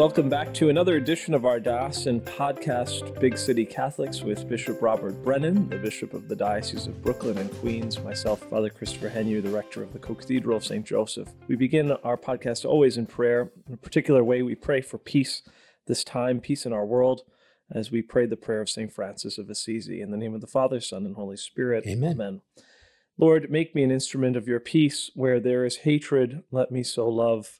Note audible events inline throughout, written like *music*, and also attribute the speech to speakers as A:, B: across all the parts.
A: Welcome back to another edition of our diocesan podcast, Big City Catholics, with Bishop Robert Brennan, the Bishop of the Diocese of Brooklyn and Queens, myself, Father Christopher Heanue, the Rector of the Co-Cathedral of St. Joseph. We begin our podcast always in prayer. In a particular way, we pray for peace this time, peace in our world, as we pray the prayer of St. Francis of Assisi. In the name of the Father, Son, and Holy Spirit.
B: Amen.
A: Amen. Lord, make me an instrument of your peace. Where there is hatred, let me so love.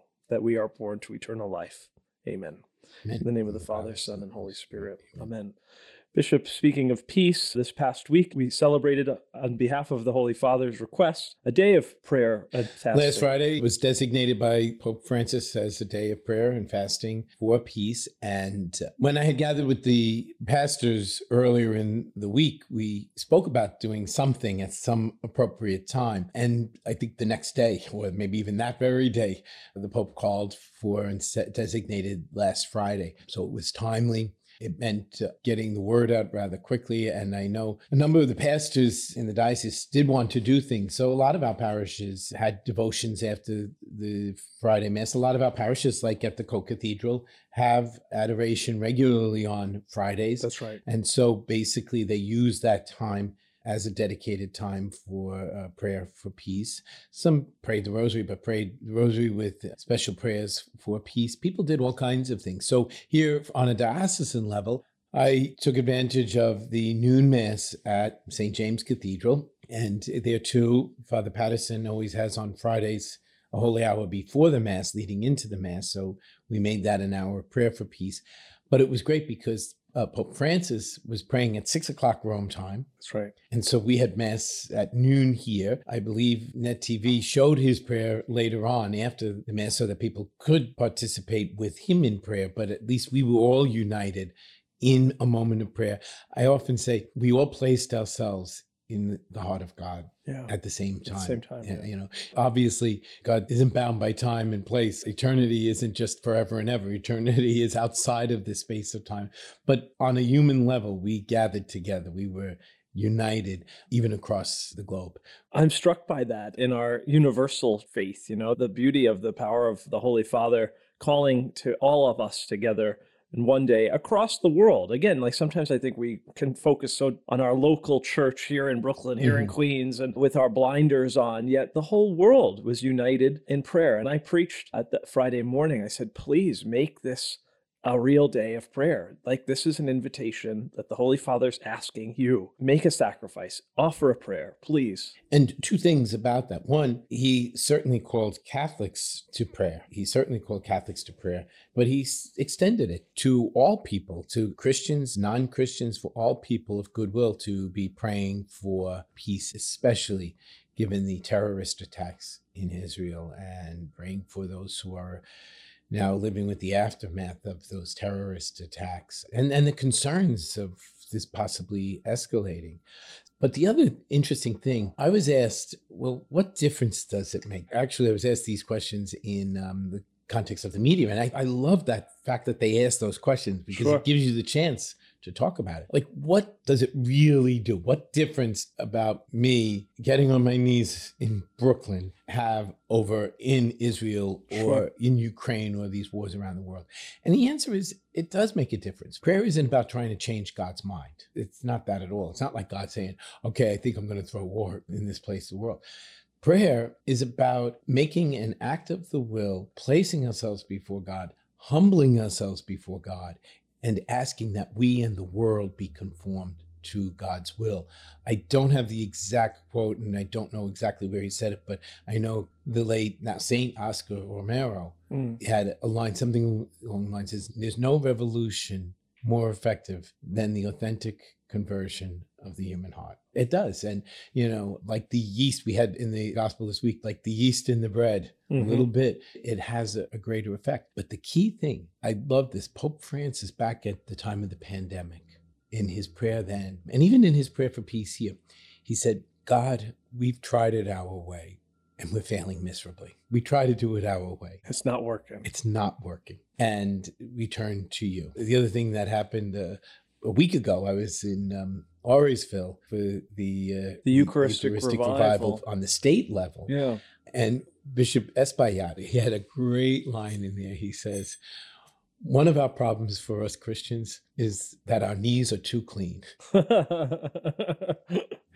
A: that we are born to eternal life. Amen.
B: Amen.
A: In the name of the Father, Son, and Holy Spirit. Amen. Bishop, speaking of peace, this past week we celebrated, uh, on behalf of the Holy Father's request, a day of prayer and fasting.
B: Last Friday was designated by Pope Francis as a day of prayer and fasting for peace. And uh, when I had gathered with the pastors earlier in the week, we spoke about doing something at some appropriate time. And I think the next day, or maybe even that very day, the Pope called for and designated last Friday. So it was timely. It meant uh, getting the word out rather quickly. And I know a number of the pastors in the diocese did want to do things. So a lot of our parishes had devotions after the Friday Mass. A lot of our parishes, like at the Co Cathedral, have adoration regularly on Fridays.
A: That's right.
B: And so basically, they use that time as a dedicated time for uh, prayer for peace. Some prayed the rosary, but prayed the rosary with special prayers for peace. People did all kinds of things. So, here on a diocesan level, I took advantage of the noon mass at St. James Cathedral. And there too, Father Patterson always has on Fridays a holy hour before the mass, leading into the mass. So we made that an hour of prayer for peace. But it was great because uh, Pope Francis was praying at six o'clock Rome time.
A: That's right.
B: And so we had Mass at noon here. I believe Net TV showed his prayer later on after the Mass so that people could participate with him in prayer, but at least we were all united in a moment of prayer. I often say we all placed ourselves in the heart of God
A: Yeah.
B: at the same
A: At the
B: time.
A: same time, yeah.
B: You know, obviously, God isn't bound by time and place. Eternity isn't just forever and ever. Eternity *laughs* is outside of the space of time. But on a human level, we gathered together. We were united, even across the globe.
A: I'm struck by that in our universal faith, you know, the beauty of the power of the Holy Father calling to all of us together in one day across the world. Again, like sometimes I think we can focus so on our local church here in Brooklyn, here in
B: Mhm.
A: Queens, and with our blinders on, yet the whole world was united in prayer. And I preached at that Friday morning. I said, please make this a real day of prayer. Like this is an invitation that the Holy Father's asking you make a sacrifice, offer a prayer, please.
B: And two things about that. One, he certainly called Catholics to prayer. He certainly called Catholics to prayer, but he extended it to all people, to Christians, non Christians, for all people of goodwill to be praying for peace, especially given the terrorist attacks in Israel and praying for those who are now living with the aftermath of those terrorist attacks and, and the concerns of this possibly escalating. But the other interesting thing, I was asked, well, what difference does it make? Actually, I was asked these questions in um, the context of the media. And I, I love that fact that they ask those questions because
A: Sure.
B: it gives you the chance to talk about it. Like, what does it really do? What difference about me getting on my knees in Brooklyn have over in Israel or
A: Sure.
B: in Ukraine or these wars around the world? And the answer is it does make a difference. Prayer isn't about trying to change God's mind. It's not that at all. It's not like God saying, okay, I think I'm going to throw war in this place of the world. Prayer is about making an act of the will, placing ourselves before God, humbling ourselves before God, and asking that we and the world be conformed to God's will. I don't have the exact quote and I don't know exactly where he said it, but I know the late now Saint Oscar Romero
A: Mm.
B: had a line, something along the lines says, There's no revolution more effective than the authentic conversion of the human heart. It does. And, you know, like the yeast we had in the gospel this week, like the yeast in the bread,
A: Mhm.
B: a little bit, it has a, a greater effect. But the key thing, I love this. Pope Francis, back at the time of the pandemic, in his prayer then, and even in his prayer for peace here, he said, God, we've tried it our way and we're failing miserably. We try to do it our way.
A: It's not working.
B: It's not working. And we turn to you. The other thing that happened uh, a week ago, I was in um, Auriesville for the, uh,
A: The Eucharistic revival.
B: on the state level.
A: Yeah.
B: And Bishop Espaillat, he had a great line in there. He says, one of our problems for us Christians is that our knees are too clean. *laughs*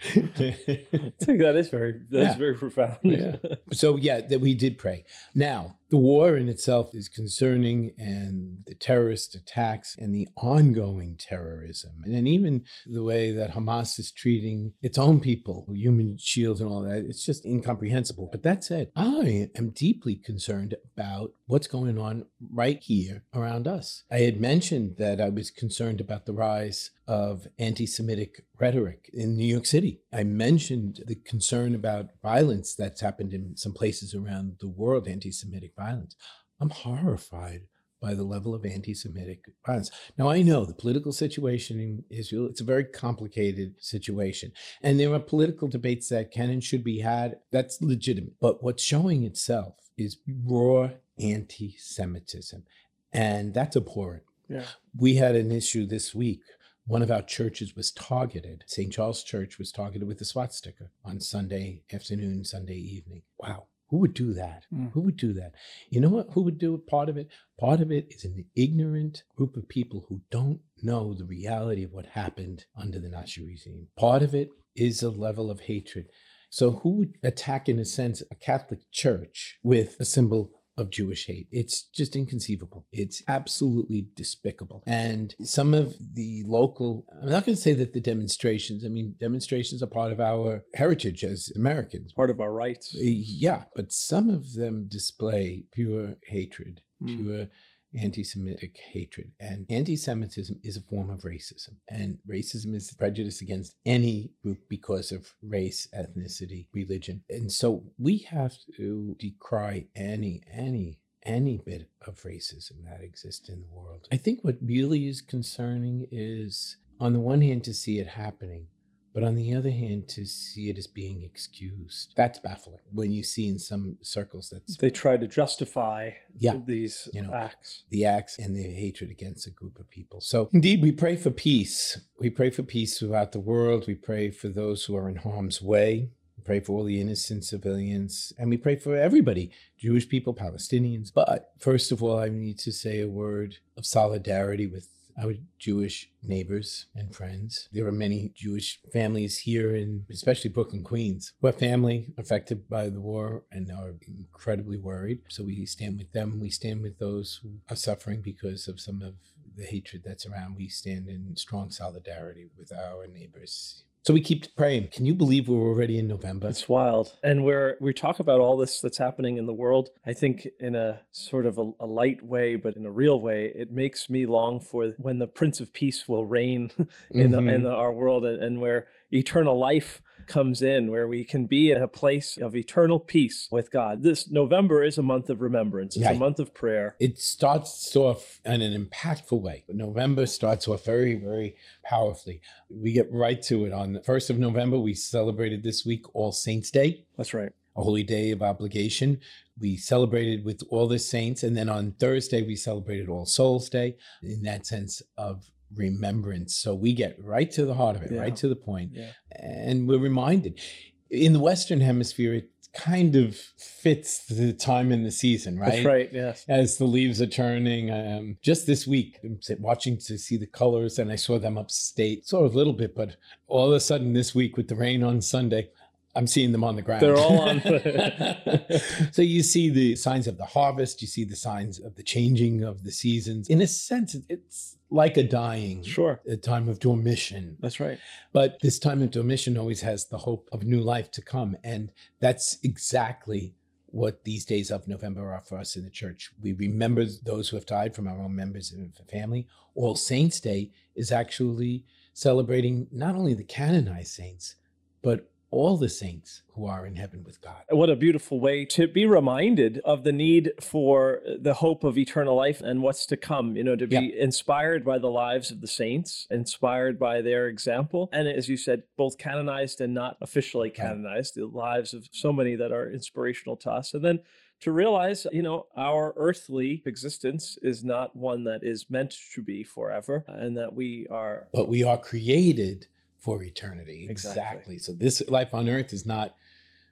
B: *laughs*
A: That is very that's
B: Yeah.
A: very profound.
B: Yeah. so yeah, that we did pray. Now, the war in itself is concerning and the terrorist attacks and the ongoing terrorism. And then even the way that Hamas is treating its own people, human shields and all that, it's just incomprehensible. But that said, I am deeply concerned about what's going on right here around us. I had mentioned that I was concerned about the rise of anti Semitic rhetoric in New York City. I mentioned the concern about violence that's happened in some places around the world, anti Semitic violence. I'm horrified by the level of anti Semitic violence. Now, I know the political situation in Israel, it's a very complicated situation. And there are political debates that can and should be had. That's legitimate. But what's showing itself is raw anti Semitism. And that's abhorrent.
A: Yeah.
B: We had an issue this week. One of our churches was targeted. St. Charles Church was targeted with a swastika on Sunday afternoon, Sunday evening. Wow. Who would do that?
A: Mm.
B: Who would do that? You know what? Who would do? Part of it? Part of it is an ignorant group of people who don't know the reality of what happened under the Nazi regime. Part of it is a level of hatred. So, who would attack, in a sense, a Catholic church with a symbol of Jewish hate. It's just inconceivable. It's absolutely despicable. And some of the local, I'm not going to say that the demonstrations, I mean, demonstrations are part of our heritage as Americans.
A: Part of our rights.
B: Yeah, but some of them display pure hatred,
A: Mm.
B: pure anti Semitic hatred. And anti Semitism is a form of racism. And racism is prejudice against any group because of race, ethnicity, religion. And so we have to decry any, any, any bit of racism that exists in the world. I think what really is concerning is, on the one hand, to see it happening. But on the other hand, to see it as being excused, that's baffling. When you see in some circles that
A: They try to justify
B: Yeah,
A: these
B: you know.
A: acts.
B: the acts and the hatred against a group of people. So, indeed, we pray for peace. We pray for peace throughout the world. We pray for those who are in harm's way. We pray for all the innocent civilians. And we pray for everybody Jewish people, Palestinians. But first of all, I need to say a word of solidarity with our Jewish neighbors and friends. There are many Jewish families here in especially Brooklyn, Queens, who are family affected by the war and are incredibly worried. So we stand with them. We stand with those who are suffering because of some of the hatred that's around. We stand in strong solidarity with our neighbors. So we keep praying. Can you believe we're already in November?
A: It's wild. And where we talk about all this that's happening in the world, I think in a sort of a, a light way, but in a real way, it makes me long for when the Prince of Peace will reign *laughs* in, the, in
B: mm-hmm.
A: the, our world and, and where eternal life comes in, where we can be in a place of eternal peace with God. This November is a month of remembrance. It's
B: Right.
A: a month of prayer.
B: it starts off in an impactful way. November starts off very, very powerfully. We get right to it. On the 1st of November, we celebrated this week All Saints' Day,
A: That's right.
B: a holy day of obligation. We celebrated with all the saints. And then on Thursday, we celebrated All Souls' Day in that sense of remembrance. So we get right to the heart of it,
A: Yeah.
B: right to the point.
A: Yeah.
B: And we're reminded in the Western Hemisphere, it kind of fits the time in the season, right?
A: That's right. Yes.
B: as the leaves are turning. Um, just this week, I'm watching to see the colors, and I saw them upstate. Saw a little bit, but all of a sudden this week with the rain on Sunday, I'm seeing them on the ground.
A: They're all on. *laughs*
B: so you see the signs of the harvest. You see the signs of the changing of the seasons. In a sense, it's like a dying,
A: Sure.
B: a time of dormition.
A: That's right.
B: But this time of dormition always has the hope of new life to come. And that's exactly what these days of November are for us in the church. We remember those who have died from our own members and family. All Saints' Day is actually celebrating not only the canonized saints, but all the saints who are in heaven with God.
A: What a beautiful way to be reminded of the need for the hope of eternal life and what's to come, you know, to be inspired by the lives of the saints, inspired by their example. And as you said, both canonized and not officially canonized, the lives of so many that are inspirational to us. And then to realize, you know, our earthly existence is not one that is meant to be forever and that we are
B: But we are created for eternity.
A: Exactly.
B: Exactly. So this life on earth is not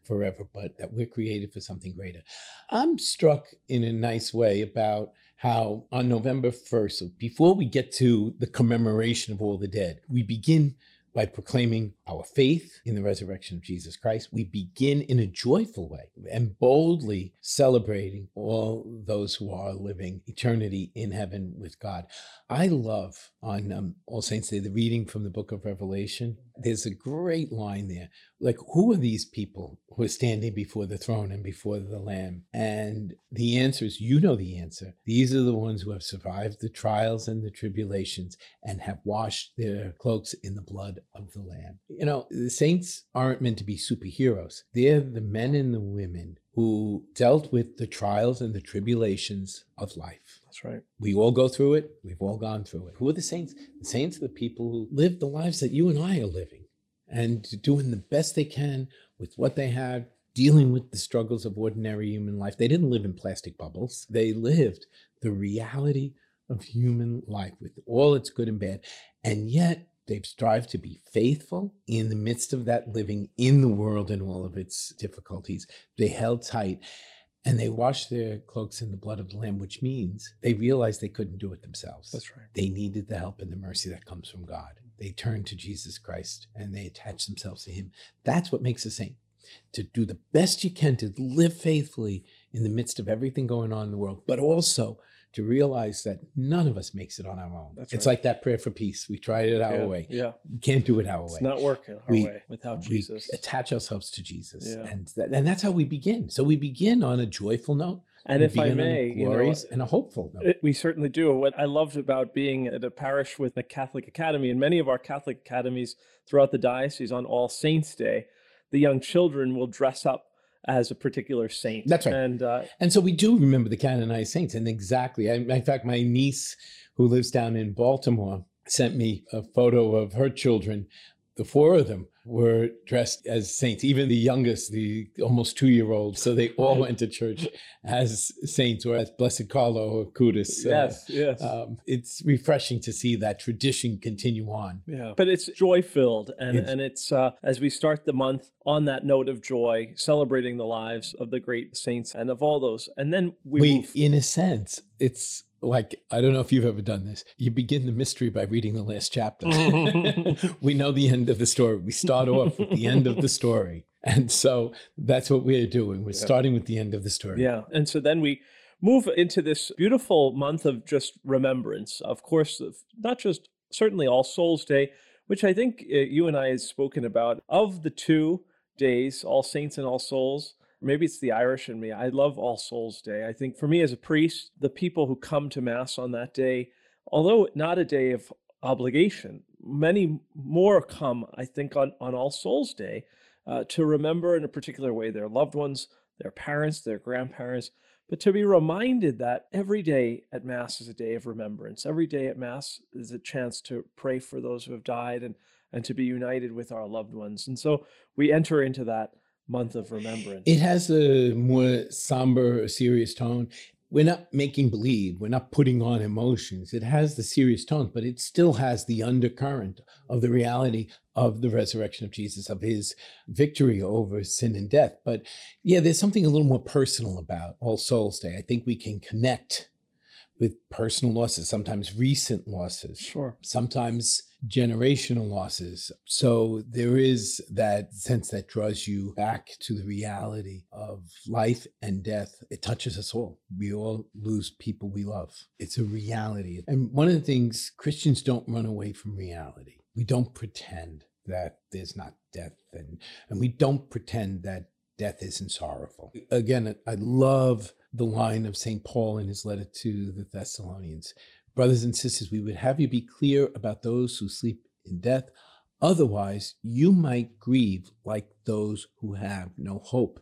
B: forever, but that we're created for something greater. I'm struck in a nice way about how on November 1st, so before we get to the commemoration of all the dead, we begin by proclaiming our faith in the resurrection of Jesus Christ. We begin in a joyful way and boldly celebrating all those who are living eternity in heaven with God. I love on um, All Saints Day the reading from the book of Revelation. There's a great line there. Like, who are these people who are standing before the throne and before the Lamb? And the answer is you know the answer. These are the ones who have survived the trials and the tribulations and have washed their cloaks in the blood of the Lamb. You know, the saints aren't meant to be superheroes, they're the men and the women who dealt with the trials and the tribulations of life.
A: that's right.
B: We all go through it. We've all gone through it. Who are the saints? The saints are the people who live the lives that you and I are living and doing the best they can with what they have, dealing with the struggles of ordinary human life. They didn't live in plastic bubbles, they lived the reality of human life with all its good and bad. And yet, they've strived to be faithful in the midst of that living in the world and all of its difficulties. They held tight and they washed their cloaks in the blood of the Lamb, which means they realized they couldn't do it themselves.
A: That's right.
B: They needed the help and the mercy that comes from God. They turn to Jesus Christ and they attach themselves to Him. That's what makes a saint. To do the best you can to live faithfully in the midst of everything going on in the world, but also to realize that none of us makes it on our own.
A: That's
B: it's
A: right.
B: like that prayer for peace. We tried it our
A: yeah.
B: way.
A: Yeah.
B: We can't do it our
A: It's
B: way.
A: It's not working our
B: We-
A: way without Jesus.
B: attach ourselves to Jesus,
A: Yeah.
B: and that, and that's how we begin. So we begin on a joyful note,
A: And if I may, you know,
B: and a hopeful note.
A: It- we certainly do. What I loved about being at a parish with a Catholic academy, and many of our Catholic academies throughout the diocese on All Saints' Day, the young children will dress up as a particular saint.
B: That's right.
A: And uh,
B: And so we do remember the canonized saints. And exactly, I, in fact, my niece who lives down in Baltimore sent me a photo of her children. The four of them were dressed as saints, even the youngest, the almost two year old. So they all went to church as saints or as Blessed Carlo or Uh,
A: yes, yes.
B: um, it's refreshing to see that tradition continue on.
A: Yeah, but it's joy filled, and
B: It's-
A: and it's uh, as we start the month on that note of joy, celebrating the lives of the great saints and of all those, and then we,
B: we,
A: move.
B: in a sense, it's like I don't know if you've ever done this. You begin the mystery by reading the last chapter. *laughs* *laughs* we know the end of the story. We start off with the end of the story, and so that's what we're doing. We're
A: Yeah.
B: starting with the end of the story.
A: Yeah, and so then we move into this beautiful month of just remembrance. Of course, of not just certainly All Souls Day, which I think uh, you and I have spoken about. Of the two days, All Saints and All Souls, maybe it's the Irish in me. I love All Souls Day. I think for me as a priest, the people who come to Mass on that day, although not a day of obligation, many more come, I think, on, on All Souls Day uh, to remember in a particular way their loved ones, their parents, their grandparents, but to be reminded that every day at Mass is a day of remembrance. Every day at Mass is a chance to pray for those who have died and, and to be united with our loved ones. And so we enter into that month of remembrance.
B: It has a more somber, serious tone. We're not making believe, we're not putting on emotions. It has the serious tone, but it still has the undercurrent of the reality of the resurrection of Jesus, of his victory over sin and death. But yeah, there's something a little more personal about All Souls Day. I think we can connect with personal losses, sometimes recent losses
A: Sure.
B: sometimes generational losses. So there is that sense that draws you back to the reality of life and death. It touches us all. We all lose people we love. It's a reality. And one of the things Christians don't run away from reality. We don't pretend that there's not death and and we don't pretend that death isn't sorrowful. Again, I love the line of St. Paul in his letter to the Thessalonians. Brothers and sisters, we would have you be clear about those who sleep in death. Otherwise, you might grieve like those who have no hope.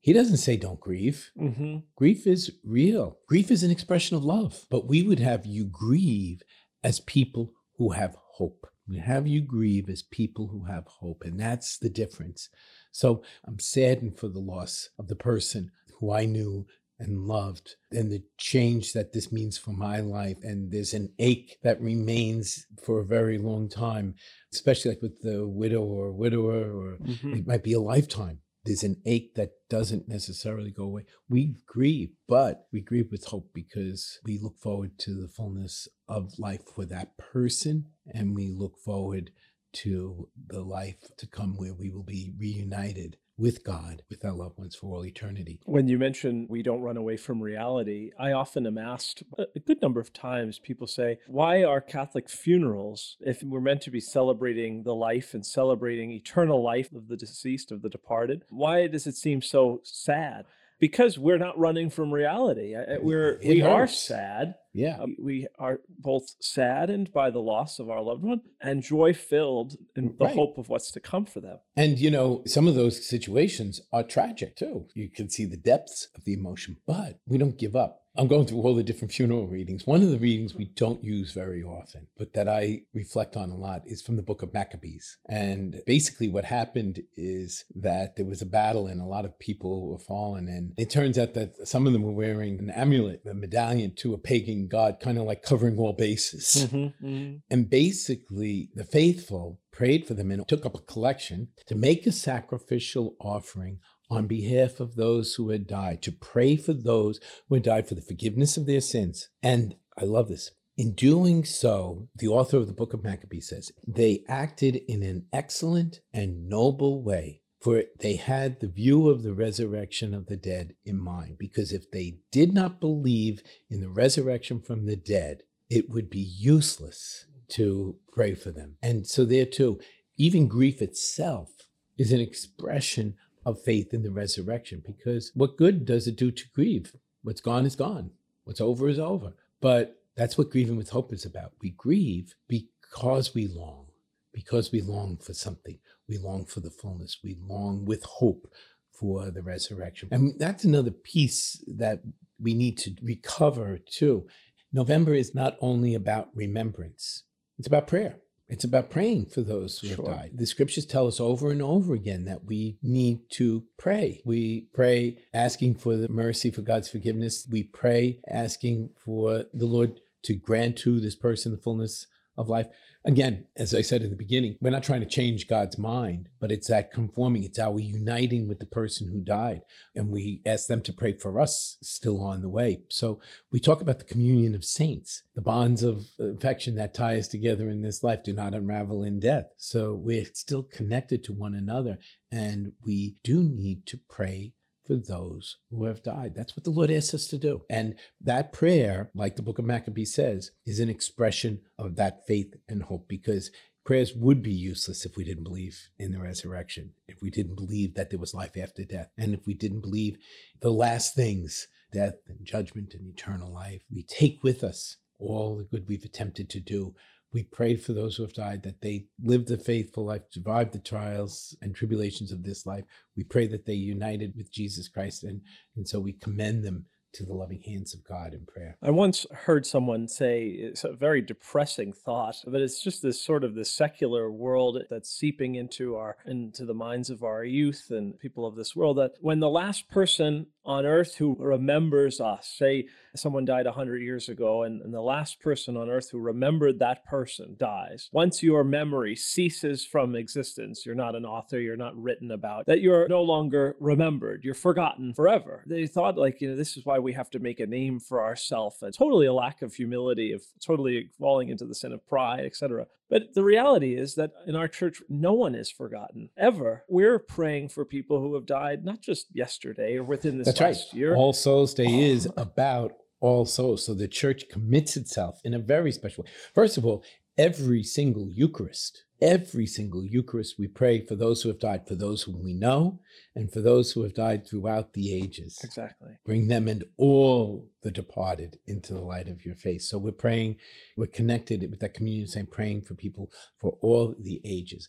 B: He doesn't say don't grieve.
A: Mm-hmm.
B: Grief is real. Grief is an expression of love. But we would have you grieve as people who have hope. We have you grieve as people who have hope. And that's the difference. So I'm saddened for the loss of the person who I knew and loved and the change that this means for my life and there's an ache that remains for a very long time especially like with the widow or widower or
A: Mm-hmm.
B: it might be a lifetime there's an ache that doesn't necessarily go away we grieve but we grieve with hope because we look forward to the fullness of life for that person and we look forward to the life to come where we will be reunited with God, with our loved ones for all eternity.
A: When you mention we don't run away from reality, I often am asked a good number of times, people say, why are Catholic funerals, if we're meant to be celebrating the life and celebrating eternal life of the deceased, of the departed, why does it seem so sad? Because we're not running from reality. We're,
B: It
A: we are sad.
B: Yeah.
A: Uh, We are both saddened by the loss of our loved one and joy filled in the
B: Right.
A: hope of what's to come for them.
B: And, you know, some of those situations are tragic too. You can see the depths of the emotion, but we don't give up. I'm going through all the different *laughs* funeral readings. One of the readings we don't use very often, but that I reflect on a lot is from the book of Maccabees. And basically, what happened is that there was a battle and a lot of people were fallen. And it turns out that some of them were wearing an amulet, a medallion to a pagan god, kind of like covering all bases.
A: Mhm.
B: And basically, the faithful prayed for them and took up a collection to make a sacrificial offering on behalf of those who had died, to pray for those who had died for the forgiveness of their sins. And I love this. In doing so, the author of the book of Maccabees says, they acted in an excellent and noble way, for they had the view of the resurrection of the dead in mind. Because if they did not believe in the resurrection from the dead, it would be useless to pray for them. And so, there too, even grief itself is an expression of faith in the resurrection because what good does it do to grieve? What's gone is gone, what's over is over. But that's what grieving with hope is about. We grieve because we long, because we long for something. We long for the fullness. We long with hope for the resurrection. And that's another piece that we need to recover too. November is not only about remembrance, it's about prayer. It's about praying for those who have died. The scriptures tell us over and over again that we need to pray. We pray asking for the mercy for God's forgiveness. We pray asking for the Lord to grant to this person the fullness of life. Again, as I said in the beginning, we're not trying to change God's mind, but it's that conforming. It's our uniting with the person who died. And we ask them to pray for us still on the way. So we talk about the communion of saints, the bonds of affection that tie us together in this life do not unravel in death. So we're still connected to one another. And we do need to pray for those who have died. That's what the Lord asks us to do. And that prayer, like the book of Maccabees says, is an expression of that faith and hope because prayers would be useless if we didn't believe in the resurrection, if we didn't believe that there was life after death, and if we didn't believe the last things death and judgment and eternal life. We take with us all the good we've attempted to do. We pray for those who have died that they lived the faithful life, survived the trials and tribulations of this life. We pray that they united with Jesus Christ, and, and so we commend them to the loving hands of God in prayer.
A: I once heard someone say it's a very depressing thought, but it's just this sort of the secular world that's seeping into our into the minds of our youth and people of this world that when the last person on earth who remembers us, say someone died 100 years ago and, and the last person on earth who remembered that person dies, once your memory ceases from existence, you're not an author, you're not written about, that you're no longer remembered, you're forgotten forever. They thought like, you know, this is why we have to make a name for ourselves. And totally a lack of humility, of totally falling into the sin of pride, etc. But the reality is that in our church, no one is forgotten ever. We're praying for people who have died, not just yesterday or within this
B: That's right.
A: year.
B: All Souls Day *sighs* is about all souls. So the church commits itself in a very special way. First of all, every single Eucharist every single Eucharist, we pray for those who have died, for those whom we know, and for those who have died throughout the ages.
A: Exactly.
B: Bring them and all the departed into the light of your face. So we're praying, we're connected with that communion saying, praying for people for all the ages.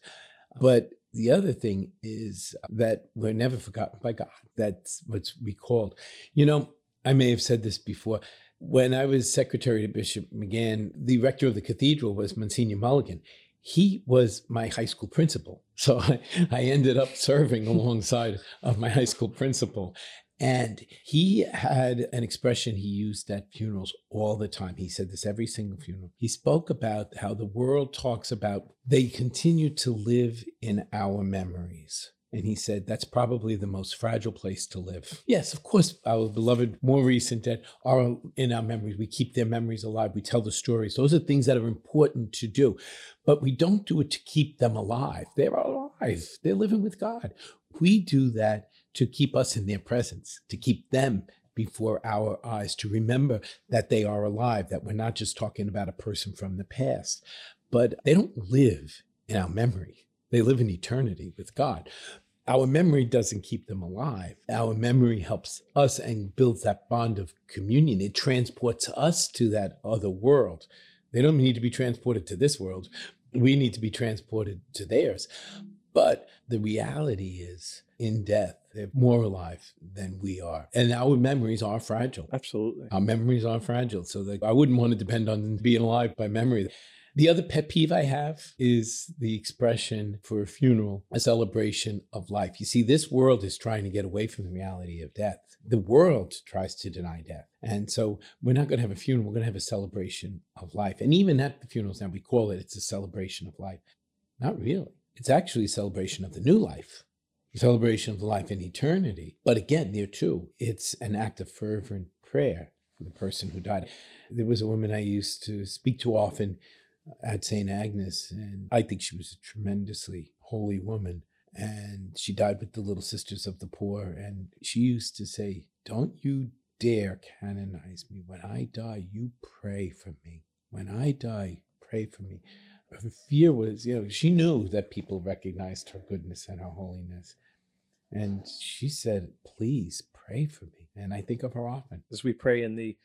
B: But the other thing is that we're never forgotten by God. That's what's recalled. You know, I may have said this before. When I was secretary to Bishop McGann, the rector of the cathedral was Monsignor Mulligan. He was my high school principal. *laughs* So I, I ended up serving alongside of my high school principal. And he had an expression he used at funerals all the time. He said this every single funeral. He spoke about how the world talks about they continue to live in our memories. And he said, that's probably the most fragile place to live. Yes, of course, our beloved, more recent dead are in our memories. We keep their memories alive. We tell the stories. Those are things that are important to do. But we don't do it to keep them alive. They're alive, they're living with God. We do that to keep us in their presence, to keep them before our eyes, to remember that they are alive, that we're not just talking about a person from the past, but they don't live in our memory. They live in eternity with God. Our memory doesn't keep them alive. Our memory helps us and builds that bond of communion. It transports us to that other world. They don't need to be transported to this world. We need to be transported to theirs. But the reality is, in death, they're more alive than we are. And our memories are fragile.
A: Absolutely.
B: Our memories are fragile. So that I wouldn't want to depend on being alive by memory. The other pet peeve I have is the expression for a funeral, a celebration of life. You see, this world is trying to get away from the reality of death. The world tries to deny death. And so we're not going to have a funeral, we're going to have a celebration of life. And even at the funerals now, we call it it's a celebration of life. Not really. It's actually a celebration of the new life, a celebration of life in eternity. But again, there too, it's an act of fervent prayer for the person who died. There was a woman I used to speak to often at St. Agnes, and I think she was a tremendously holy woman. And she died with the Little Sisters of the Poor. And she used to say, Don't you dare canonize me. When I die, you pray for me. When I die, pray for me. Her fear was, you know, she knew that people recognized her goodness and her holiness. And she said, Please pray for me. And I think of her often.
A: As we pray in the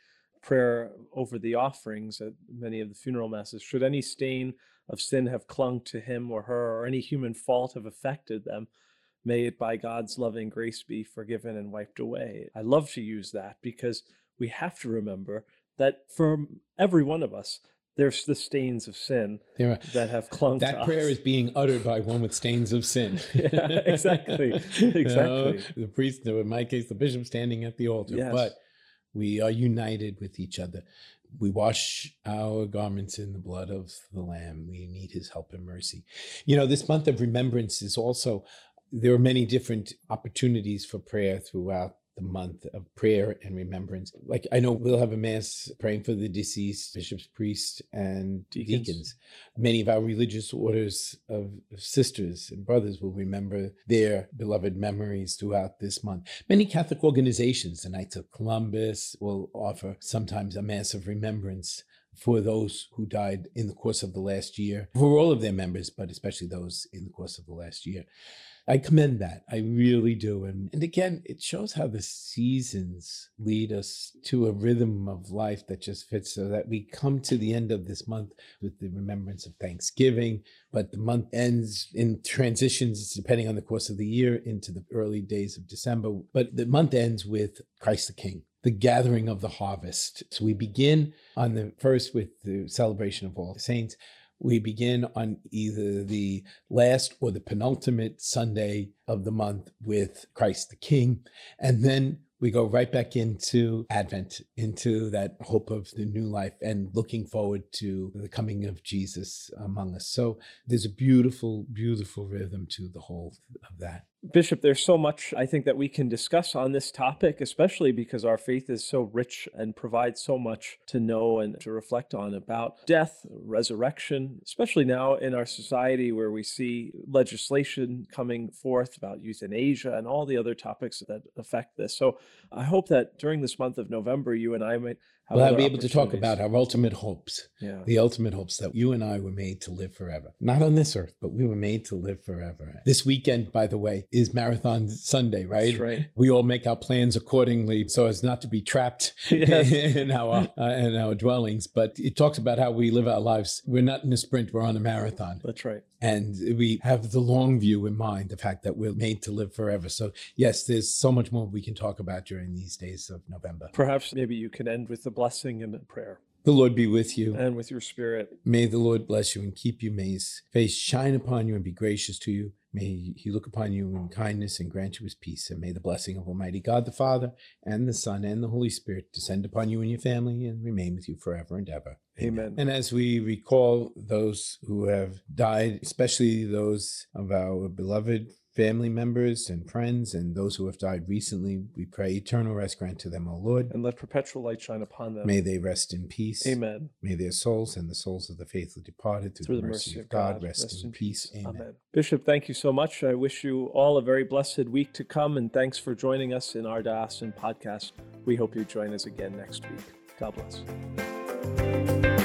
A: prayer over the offerings at many of the funeral masses, should any stain of sin have clung to him or her, or any human fault have affected them, may it by God's loving grace be forgiven and wiped away. I love to use that because we have to remember that for every one of us, there's the stains of sin that have clung
B: that prayer
A: us.
B: is being uttered by one with stains of sin. *laughs*
A: Yeah, exactly. *laughs*
B: You know,
A: Exactly.
B: the priest, in my case, the bishop standing at the altar.
A: Yes.
B: But we are united with each other. We wash our garments in the blood of the Lamb. We need his help and mercy. You know, this month of remembrance is also, there are many different opportunities for prayer throughout the month of prayer and remembrance. Like I know we'll have a mass praying for the deceased, bishops, priests, and
A: Deacons.
B: deacons. Many of our religious orders of sisters and brothers will remember their beloved memories throughout this month. Many Catholic organizations, the Knights of Columbus, will offer sometimes a mass of remembrance for those who died in the course of the last year, for all of their members, but especially those in the course of the last year. I commend that. I really do. And, and again, it shows how the seasons lead us to a rhythm of life that just fits so that we come to the end of this month with the remembrance of Thanksgiving, but the month ends in transitions depending on the course of the year into the early days of December. But the month ends with Christ the King. The gathering of the harvest. So we begin on the first with the celebration of all saints we begin on either the last or the penultimate Sunday of the month with Christ the King. And then we go right back into Advent, into that hope of the new life and looking forward to the coming of Jesus among us. So there's a beautiful, beautiful rhythm to the whole of that.
A: Bishop, there's so much I think that we can discuss on this topic, especially because our faith is so rich and provides so much to know and to reflect on about death, resurrection, especially now in our society where we see legislation coming forth about euthanasia and all the other topics that affect this. So I hope that during this month of November, you and I might
B: We'll
A: other
B: be able to talk about our ultimate hopes,
A: Yeah.
B: the ultimate hopes that you and I were made to live forever. Not on this earth, but we were made to live forever. This weekend, by the way, is Marathon Sunday, right?
A: That's right.
B: We all make our plans accordingly so as not to be trapped *laughs*
A: Yes. *laughs*
B: in our uh, in our dwellings. But it talks about how we live our lives. We're not in a sprint; we're on a marathon.
A: That's right.
B: And we have the long view in mind the fact that we're made to live forever. So yes there's so much more we can talk about during these days of november.
A: Perhaps maybe you can end with a blessing and a prayer
B: the lord be with you.
A: And with your spirit.
B: may the lord bless you and keep you. May his face shine upon you and be gracious to you. May he look upon you in kindness and grant you his peace. And may the blessing of almighty god the father and the son and the holy spirit descend upon you and your family and remain with you forever and ever.
A: Amen.
B: And as we recall those who have died, especially those of our beloved family members and friends, and those who have died recently, we pray eternal rest grant to them, O Lord.
A: And let perpetual light shine upon them.
B: May they rest in peace.
A: Amen.
B: May their souls and the souls of the faithful departed through,
A: Through the mercy of God,
B: rest, in peace. Amen.
A: Bishop, thank you so much. I wish you all a very blessed week to come, and thanks for joining us in our Diocesan podcast. We hope you join us again next week. God bless.